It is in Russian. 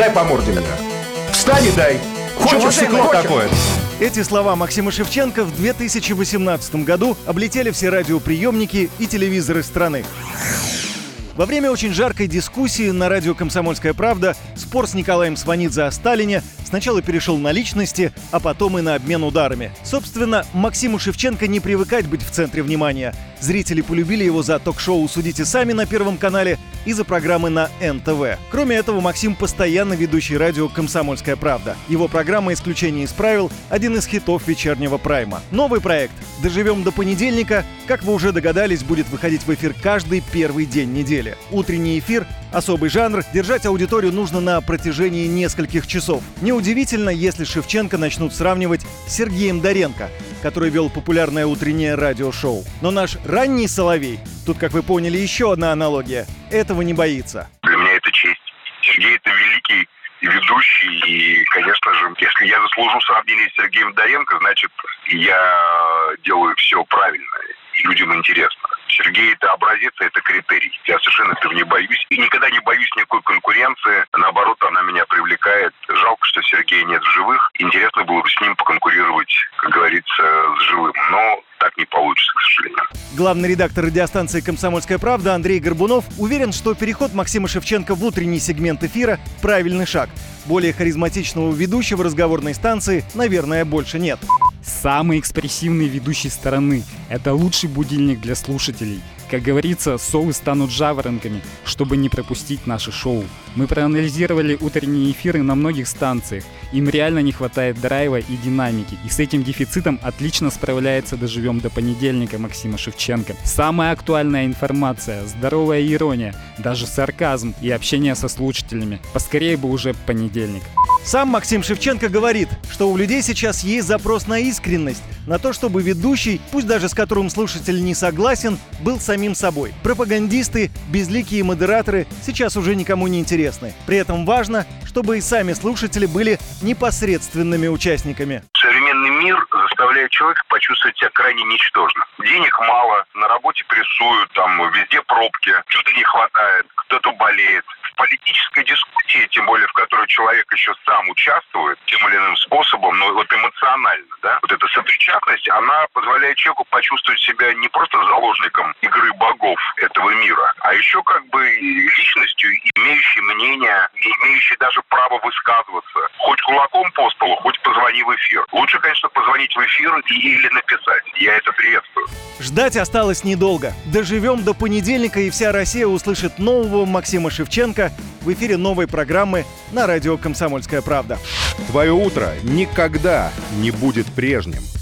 Дай по морде мне. Встань и дай. Хочешь стекло такое? Эти слова Максима Шевченко в 2018 году облетели все радиоприемники и телевизоры страны. Во время очень жаркой дискуссии на радио «Комсомольская правда» спор с Николаем Сванидзе о Сталине сначала перешел на личности, а потом и на обмен ударами. Собственно, Максиму Шевченко не привыкать быть в центре внимания. Зрители полюбили его за ток-шоу «Судите сами» на Первом канале и за программы на НТВ. Кроме этого, Максим постоянно ведущий радио «Комсомольская правда». Его программа «Исключение из правил» — один из хитов вечернего прайма. Новый проект «Доживем до понедельника», как вы уже догадались, будет выходить в эфир каждый первый день недели. Утренний эфир — особый жанр, держать аудиторию нужно на протяжении нескольких часов. Неудивительно, если Шевченко начнут сравнивать с Сергеем Доренко, который вел популярное утреннее радиошоу. Но наш ранний Соловей, тут, как вы поняли, еще одна аналогия, этого не боится. Для меня это честь. Сергей это великий ведущий, и, конечно же, если я заслужу сравнение с Сергеем Доренко, значит, я делаю все правильно, и людям интересно. Сергей это образец, это критерий. Я совершенно этого не боюсь. И никогда не боюсь никакой конкуренции. Наоборот, она меня привлекает. Сергея нет в живых. Интересно было бы с ним поконкурировать, как говорится, с живым. Но так не получится, к сожалению. Главный редактор радиостанции «Комсомольская правда» Андрей Горбунов уверен, что переход Максима Шевченко в утренний сегмент эфира – правильный шаг. Более харизматичного ведущего разговорной станции, наверное, больше нет. Самый экспрессивный ведущий стороны. Это лучший будильник для слушателей. Как говорится, совы станут жаворонками, чтобы не пропустить наше шоу. Мы проанализировали утренние эфиры на многих станциях. Им реально не хватает драйва и динамики. И с этим дефицитом отлично справляется «Доживем до понедельника» Максима Шевченко. Самая актуальная информация, здоровая ирония, даже сарказм и общение со слушателями. Поскорее бы уже понедельник. Сам Максим Шевченко говорит, что у людей сейчас есть запрос на искренность, на то, чтобы ведущий, пусть даже с которым слушатель не согласен, был самим собой. Пропагандисты, безликие модераторы сейчас уже никому не интересны. При этом важно, чтобы и сами слушатели были непосредственными участниками. Современный мир заставляет человека почувствовать себя крайне ничтожно. Денег мало, на работе прессуют, там везде пробки, что-то не хватает, кто-то болеет политической дискуссии, тем более в которой человек еще сам участвует тем или иным способом, но вот эмоционально, да, вот эта сопричастность, она позволяет человеку почувствовать себя не просто заложником игры богов этого мира, а еще как бы личностью, имеющей мнение, имеющей даже право высказываться. Кулаком по столу, хоть позвони в эфир. Лучше, конечно, позвонить в эфир или написать. Я это приветствую. Ждать осталось недолго. Доживем до понедельника, и вся Россия услышит нового Максима Шевченко в эфире новой программы на радио «Комсомольская правда». Твое утро никогда не будет прежним.